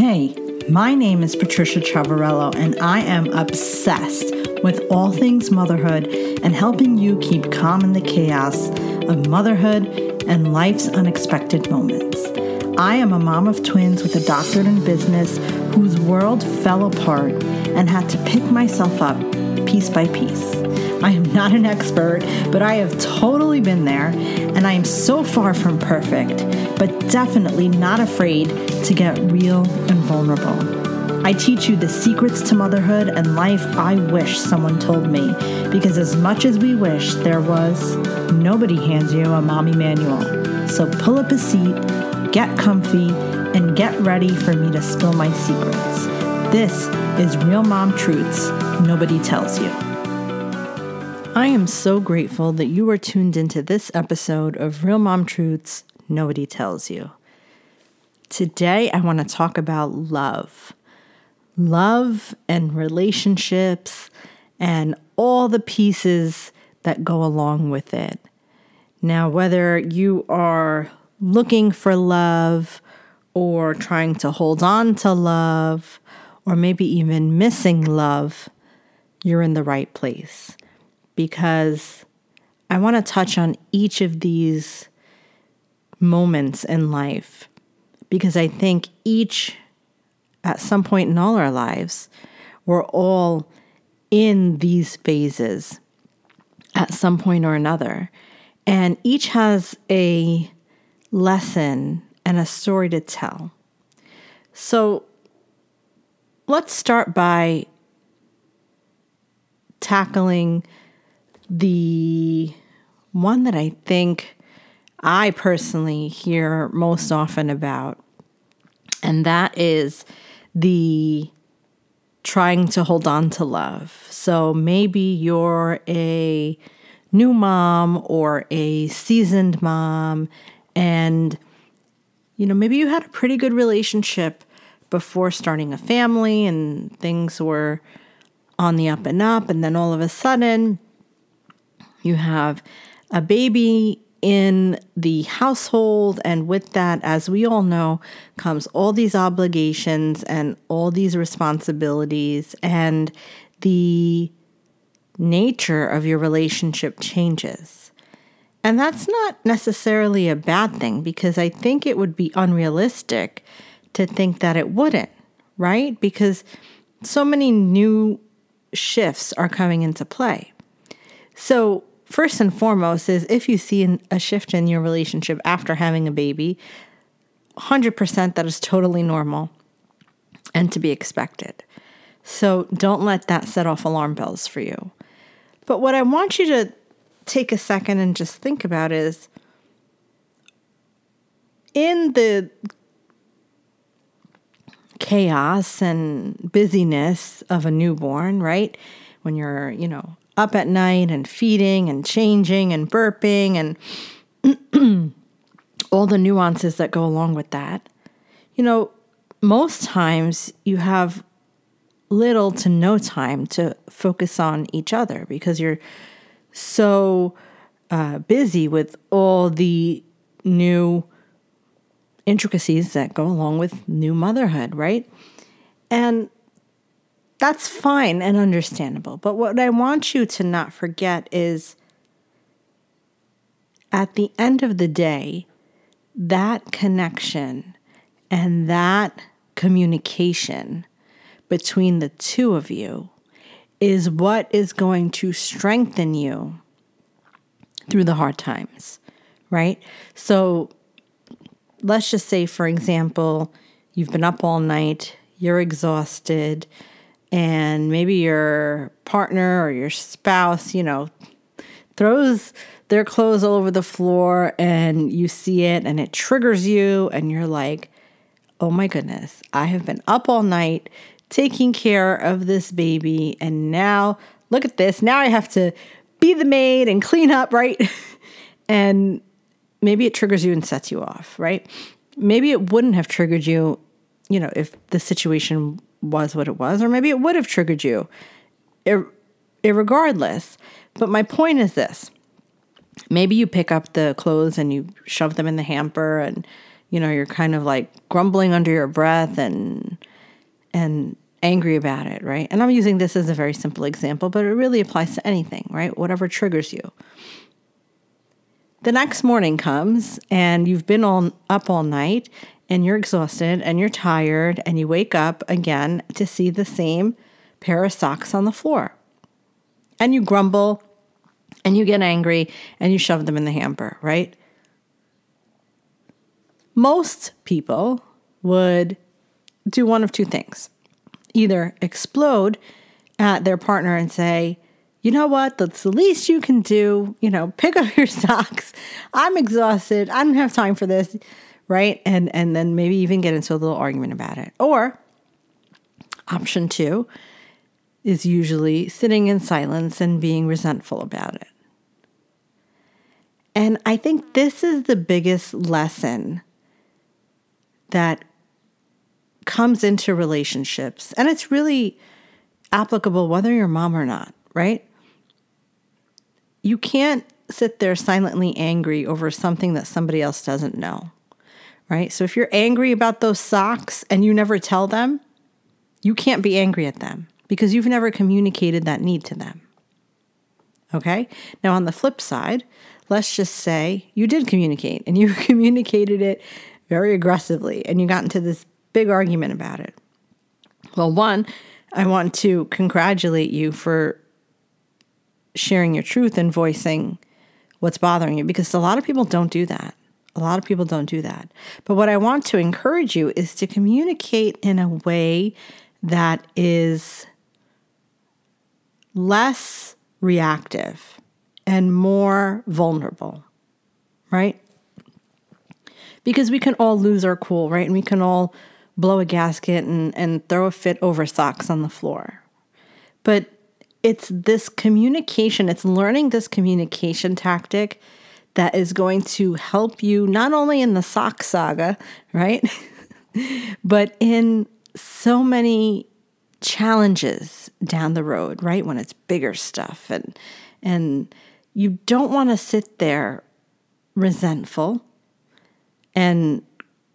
Hey, my name is Patricia Chavarello, and I am obsessed with all things motherhood and helping you keep calm in the chaos of motherhood and life's unexpected moments. I am a mom of twins with a doctorate in business whose world fell apart and had to pick myself up piece by piece. I am not an expert, but I have totally been there, and I am so far from perfect, but definitely not afraid to get real and vulnerable. I teach you the secrets to motherhood and life I wish someone told me, because as much as we wish there was, nobody hands you a mommy manual. So pull up a seat, get comfy, and get ready for me to spill my secrets. This is Real Mom Truths Nobody Tells You. I am so grateful that you are tuned into this episode of Real Mom Truths Nobody Tells You. Today, I want to talk about love. Love and relationships and all the pieces that go along with it. Now, whether you are looking for love or trying to hold on to love or maybe even missing love, you're in the right place because I want to touch on each of these moments in life because I think each, at some point in all our lives, we're all in these phases at some point or another. And each has a lesson and a story to tell. So let's start by tackling the one that I think I personally hear most often about, and that is the trying to hold on to love. So maybe you're a new mom or a seasoned mom, and you know, maybe you had a pretty good relationship before starting a family and things were on the up and up, and then all of a sudden, you have a baby in the household, and with that, as we all know, comes all these obligations and all these responsibilities, and the nature of your relationship changes. And that's not necessarily a bad thing because I think it would be unrealistic to think that it wouldn't, right? Because so many new shifts are coming into play. So, first and foremost is if you see a shift in your relationship after having a baby, 100% that is totally normal and to be expected. So don't let that set off alarm bells for you. But what I want you to take a second and just think about is in the chaos and busyness of a newborn, right? When you're, you know, up at night and feeding and changing and burping and all the nuances that go along with that. You know, most times you have little to no time to focus on each other because you're so uh, busy with all the new intricacies that go along with new motherhood, right? And that's fine and understandable. But what I want you to not forget is at the end of the day, that connection and that communication between the two of you is what is going to strengthen you through the hard times, right? So let's just say, for example, you've been up all night, you're exhausted, and maybe your partner or your spouse, you know, throws their clothes all over the floor and you see it and it triggers you and you're like, "Oh my goodness, I have been up all night taking care of this baby and now look at this. Now I have to be the maid and clean up, right?" and maybe it triggers you and sets you off, right? Maybe it wouldn't have triggered you, you know, if the situation was what it was, or maybe it would have triggered you, ir- irregardless. But my point is this maybe you pick up the clothes and you shove them in the hamper and you know you're kind of like grumbling under your breath and and angry about it, right? And I'm using this as a very simple example, but it really applies to anything, right? Whatever triggers you. The next morning comes and you've been all, up all night and you're exhausted and you're tired and you wake up again to see the same pair of socks on the floor. And you grumble and you get angry and you shove them in the hamper, right? Most people would do one of two things either explode at their partner and say, you know what, that's the least you can do. You know, pick up your socks. I'm exhausted. I don't have time for this. Right. And and then maybe even get into a little argument about it. Or option two is usually sitting in silence and being resentful about it. And I think this is the biggest lesson that comes into relationships. And it's really applicable whether you're mom or not, right? You can't sit there silently angry over something that somebody else doesn't know, right? So if you're angry about those socks and you never tell them, you can't be angry at them because you've never communicated that need to them. Okay? Now, on the flip side, let's just say you did communicate and you communicated it very aggressively and you got into this big argument about it. Well, one, I want to congratulate you for sharing your truth and voicing what's bothering you because a lot of people don't do that. A lot of people don't do that. But what I want to encourage you is to communicate in a way that is less reactive and more vulnerable, right? Because we can all lose our cool, right? And we can all blow a gasket and, and throw a fit over socks on the floor. But it's this communication, it's learning this communication tactic that is going to help you not only in the sock saga, right? but in so many challenges down the road, right? When it's bigger stuff and and you don't want to sit there resentful and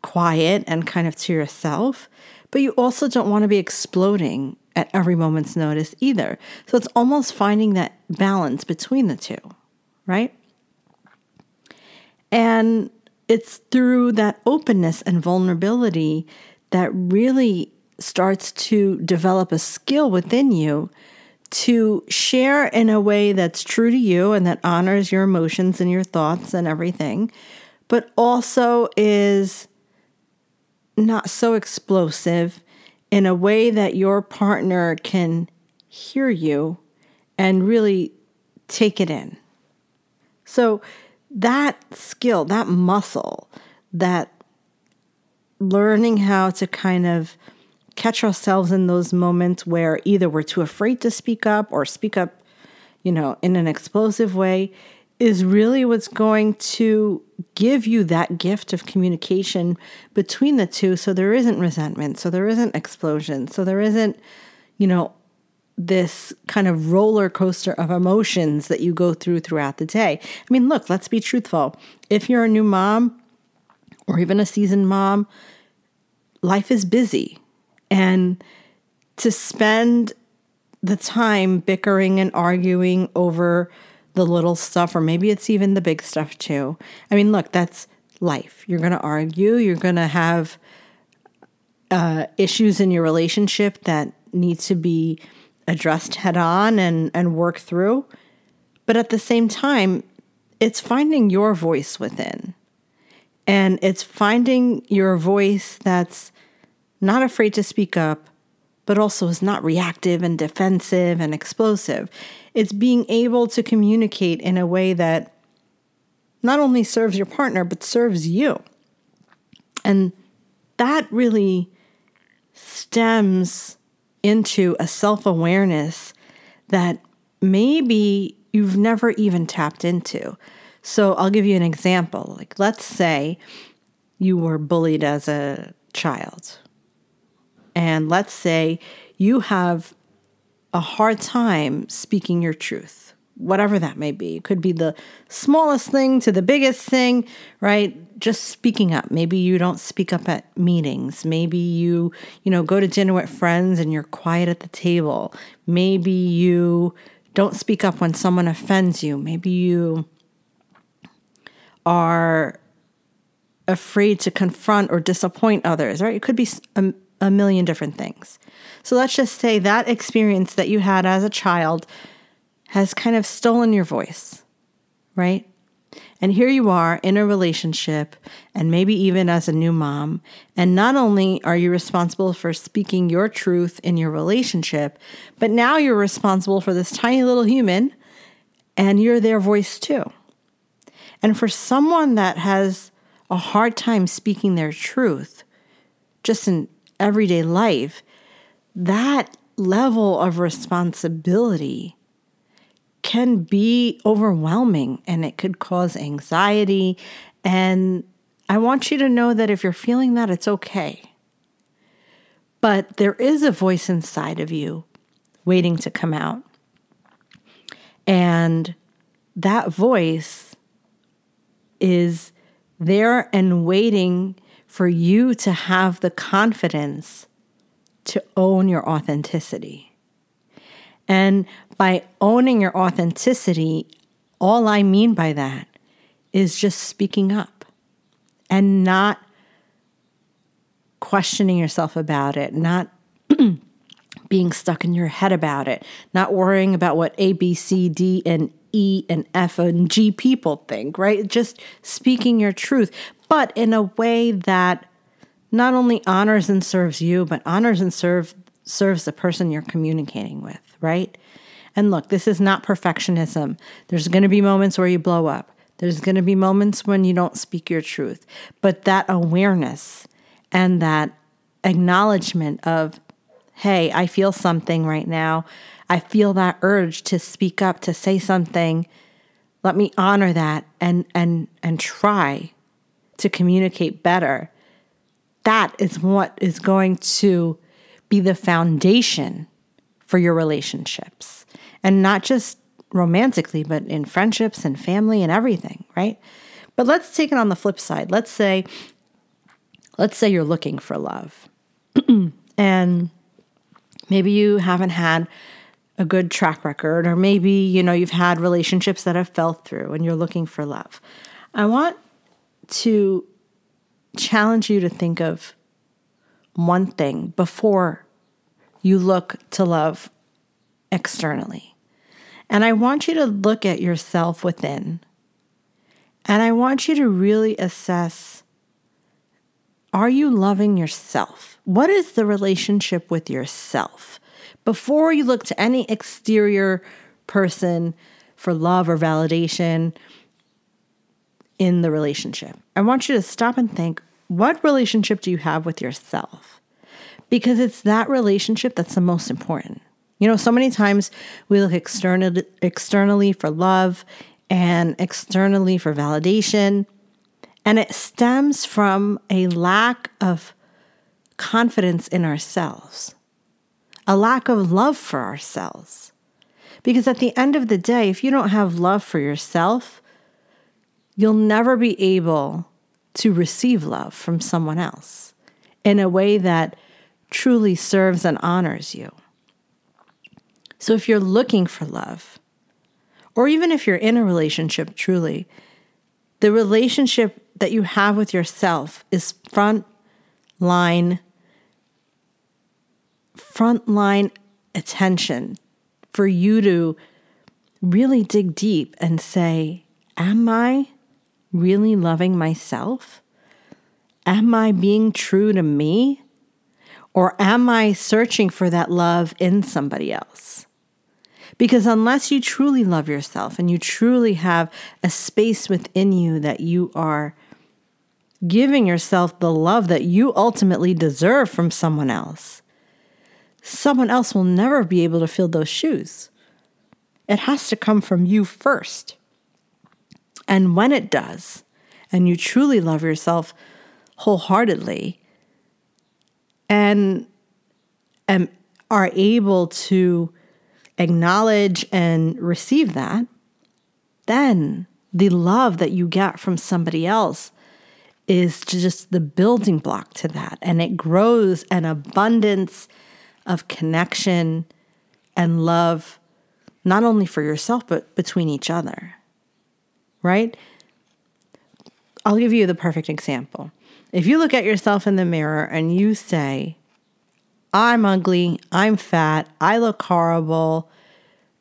quiet and kind of to yourself, but you also don't want to be exploding at every moment's notice either. So it's almost finding that balance between the two, right? And it's through that openness and vulnerability that really starts to develop a skill within you to share in a way that's true to you and that honors your emotions and your thoughts and everything, but also is not so explosive in a way that your partner can hear you and really take it in. So, that skill, that muscle, that learning how to kind of catch ourselves in those moments where either we're too afraid to speak up or speak up, you know, in an explosive way is really what's going to give you that gift of communication between the two so there isn't resentment, so there isn't explosion, so there isn't, you know, this kind of roller coaster of emotions that you go through throughout the day. I mean, look, let's be truthful. If you're a new mom or even a seasoned mom, life is busy. And to spend the time bickering and arguing over the little stuff, or maybe it's even the big stuff too. I mean, look, that's life. You're going to argue, you're going to have uh, issues in your relationship that need to be addressed head on and, and work through. But at the same time, it's finding your voice within. And it's finding your voice that's not afraid to speak up, but also is not reactive and defensive and explosive. It's being able to communicate in a way that not only serves your partner, but serves you. And that really stems into a self awareness that maybe you've never even tapped into. So I'll give you an example. Like, let's say you were bullied as a child and let's say you have a hard time speaking your truth, whatever that may be. It could be the smallest thing to the biggest thing, right? Just speaking up. Maybe you don't speak up at meetings. Maybe you, you know, go to dinner with friends and you're quiet at the table. Maybe you don't speak up when someone offends you. Maybe you are afraid to confront or disappoint others, right? It could be a, a million different things. So let's just say that experience that you had as a child has kind of stolen your voice, right? And here you are in a relationship, and maybe even as a new mom. And not only are you responsible for speaking your truth in your relationship, but now you're responsible for this tiny little human, and you're their voice too. And for someone that has a hard time speaking their truth, just in everyday life, that level of responsibility can be overwhelming and it could cause anxiety. And I want you to know that if you're feeling that, it's okay. But there is a voice inside of you waiting to come out. And that voice is there and waiting for you to have the confidence to own your authenticity. And by owning your authenticity, all I mean by that is just speaking up and not questioning yourself about it, not being stuck in your head about it, not worrying about what A, B, C, D, and E, and F, and G people think, right? Just speaking your truth, but in a way that not only honors and serves you, but honors and serve, serves the person you're communicating with, right? And look, this is not perfectionism. There's going to be moments where you blow up. There's going to be moments when you don't speak your truth. But that awareness and that acknowledgement of, hey, I feel something right now. I feel that urge to speak up, to say something. Let me honor that and and and try to communicate better. That is what is going to be the foundation for your relationships and not just romantically, but in friendships and family and everything, right? But let's take it on the flip side. Let's say, let's say you're looking for love, and maybe you haven't had a good track record, or maybe you know you've had relationships that have fell through, and you're looking for love. I want to challenge you to think of one thing before you look to love externally. And I want you to look at yourself within. And I want you to really assess are you loving yourself? What is the relationship with yourself? Before you look to any exterior person for love or validation in the relationship, I want you to stop and think what relationship do you have with yourself? Because it's that relationship that's the most important. You know, so many times we look external, externally for love and externally for validation, and it stems from a lack of confidence in ourselves, a lack of love for ourselves. Because at the end of the day, if you don't have love for yourself, you'll never be able to receive love from someone else in a way that truly serves and honors you. So if you're looking for love, or even if you're in a relationship truly, the relationship that you have with yourself is front line front line attention for you to really dig deep and say, Am I really loving myself? Am I being true to me? Or am I searching for that love in somebody else? Because unless you truly love yourself and you truly have a space within you that you are giving yourself the love that you ultimately deserve from someone else, someone else will never be able to fill those shoes. It has to come from you first. And when it does, and you truly love yourself wholeheartedly and, are able to acknowledge and receive that, then the love that you get from somebody else is just the building block to that. And it grows an abundance of connection and love, not only for yourself, but between each other. Right? I'll give you the perfect example. If you look at yourself in the mirror and you say, I'm ugly, I'm fat, I look horrible,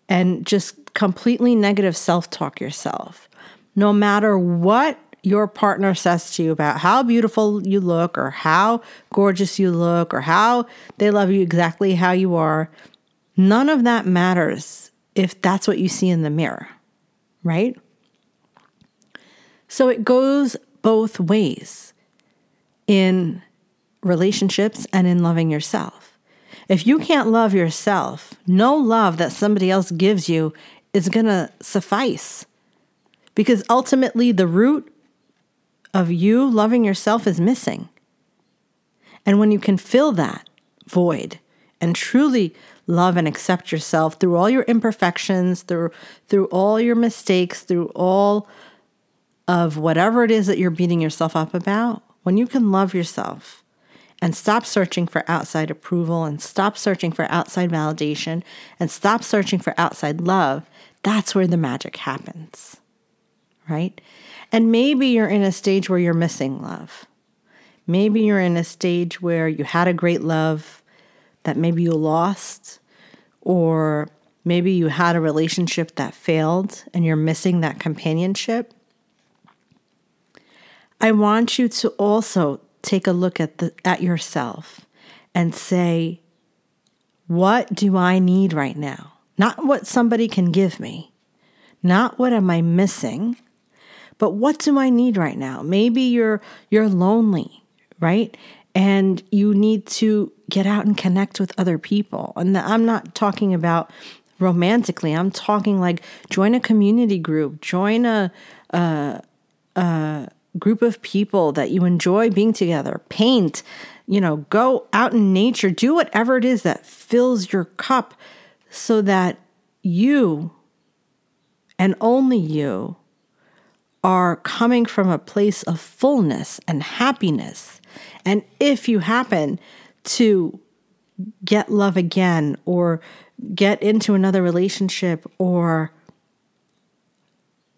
and just completely negative self talk yourself, no matter what your partner says to you about how beautiful you look or how gorgeous you look or how they love you exactly how you are, none of that matters if that's what you see in the mirror, right? So it goes both ways in relationships and in loving yourself. If you can't love yourself, no love that somebody else gives you is going to suffice. Because ultimately, the root of you loving yourself is missing. And when you can fill that void and truly love and accept yourself through all your imperfections, through through all your mistakes, through all of whatever it is that you're beating yourself up about, when you can love yourself and stop searching for outside approval and stop searching for outside validation and stop searching for outside love, that's where the magic happens. Right? And maybe you're in a stage where you're missing love. Maybe you're in a stage where you had a great love that maybe you lost, or maybe you had a relationship that failed and you're missing that companionship. I want you to also take a look at the at yourself and say, what do I need right now? Not what somebody can give me. Not what am I missing, but what do I need right now? Maybe you're you're lonely, right? And you need to get out and connect with other people. And I'm not talking about romantically. I'm talking like join a community group, join a, a, a group of people that you enjoy being together, paint, you know, go out in nature, do whatever it is that fills your cup so that you and only you are coming from a place of fullness and happiness. And if you happen to get love again or get into another relationship or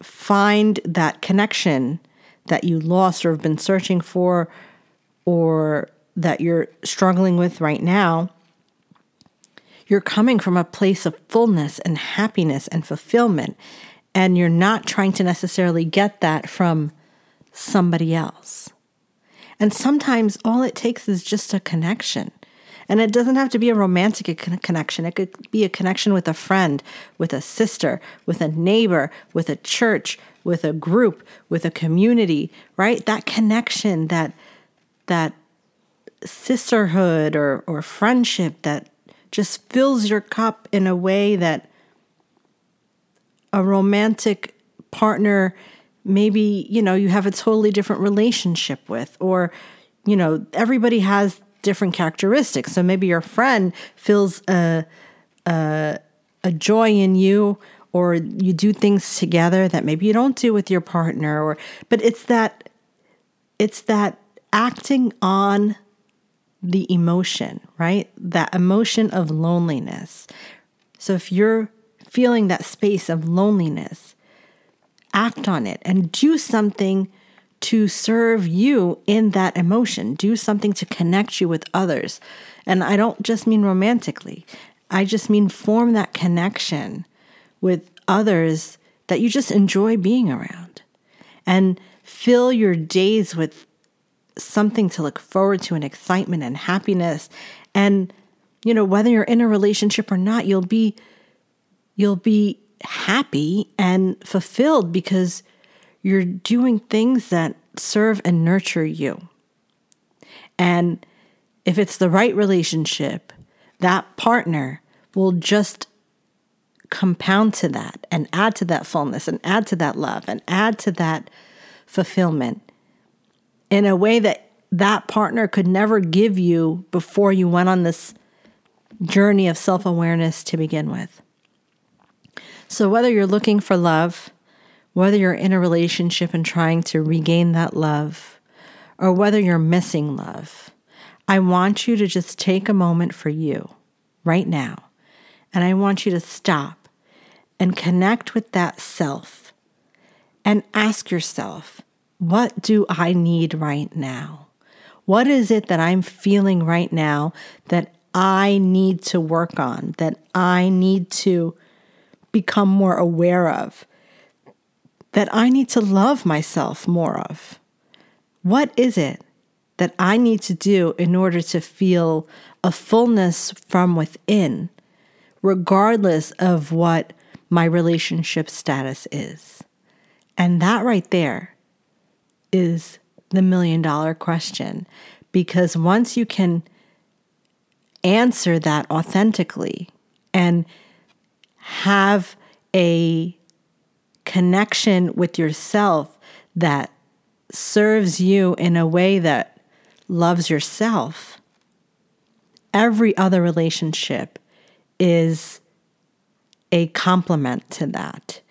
find that connection that you lost or have been searching for or that you're struggling with right now, you're coming from a place of fullness and happiness and fulfillment and you're not trying to necessarily get that from somebody else. And sometimes all it takes is just a connection. And it doesn't have to be a romantic connection. It could be a connection with a friend, with a sister, with a neighbor, with a church, with a group, with a community, right? That connection, that that sisterhood or or friendship that just fills your cup in a way that a romantic partner maybe you know you have a totally different relationship with or you know everybody has different characteristics. So maybe your friend feels a a, a joy in you or you do things together that maybe you don't do with your partner or but it's that it's that acting on the emotion right? That emotion of loneliness. So if you're feeling that space of loneliness, act on it and do something to serve you in that emotion. Do something to connect you with others. And I don't just mean romantically, I just mean form that connection with others that you just enjoy being around. And fill your days with something to look forward to and excitement and happiness. And, you know, whether you're in a relationship or not, you'll be you'll be happy and fulfilled because you're doing things that serve and nurture you. And if it's the right relationship, that partner will just compound to that and add to that fullness and add to that love and add to that fulfillment in a way that that partner could never give you before you went on this journey of self awareness to begin with. So, whether you're looking for love, whether you're in a relationship and trying to regain that love, or whether you're missing love, I want you to just take a moment for you right now. And I want you to stop and connect with that self and ask yourself, what do I need right now? What is it that I'm feeling right now that I need to work on, that I need to become more aware of? That I need to love myself more of? What is it that I need to do in order to feel a fullness from within, regardless of what my relationship status is? And that right there is the million dollar question. Because once you can answer that authentically and have a connection with yourself that serves you in a way that loves yourself, every other relationship is a complement to that.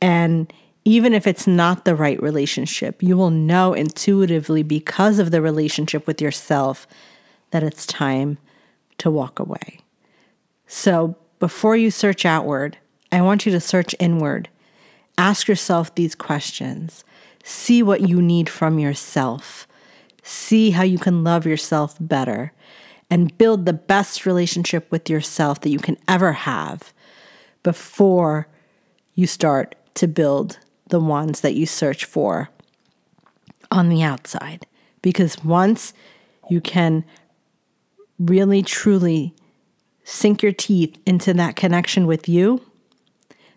And even if it's not the right relationship, you will know intuitively because of the relationship with yourself that it's time to walk away. So before you search outward, I want you to search inward Ask yourself these questions. See what you need from yourself. See how you can love yourself better and build the best relationship with yourself that you can ever have before you start to build the ones that you search for on the outside. Because once you can really truly sink your teeth into that connection with you,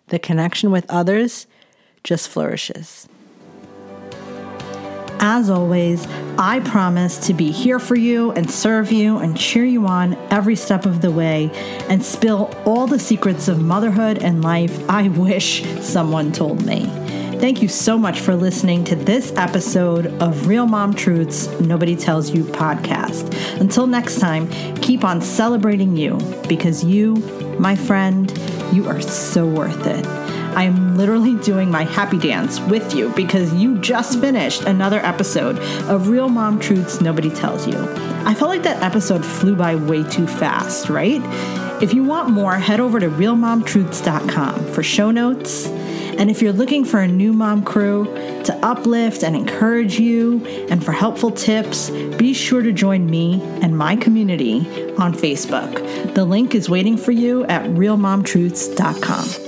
the connection with others just flourishes. As always, I promise to be here for you and serve you and cheer you on every step of the way and spill all the secrets of motherhood and life I wish someone told me. Thank you so much for listening to this episode of Real Mom Truths Nobody Tells You podcast. Until next time, keep on celebrating you because you, my friend, you are so worth it. I'm literally doing my happy dance with you because you just finished another episode of Real Mom Truths Nobody Tells You. I felt like that episode flew by way too fast, right? If you want more, head over to realmomtruths.com for show notes. And if you're looking for a new mom crew to uplift and encourage you and for helpful tips, be sure to join me and my community on Facebook. The link is waiting for you at realmomtruths.com.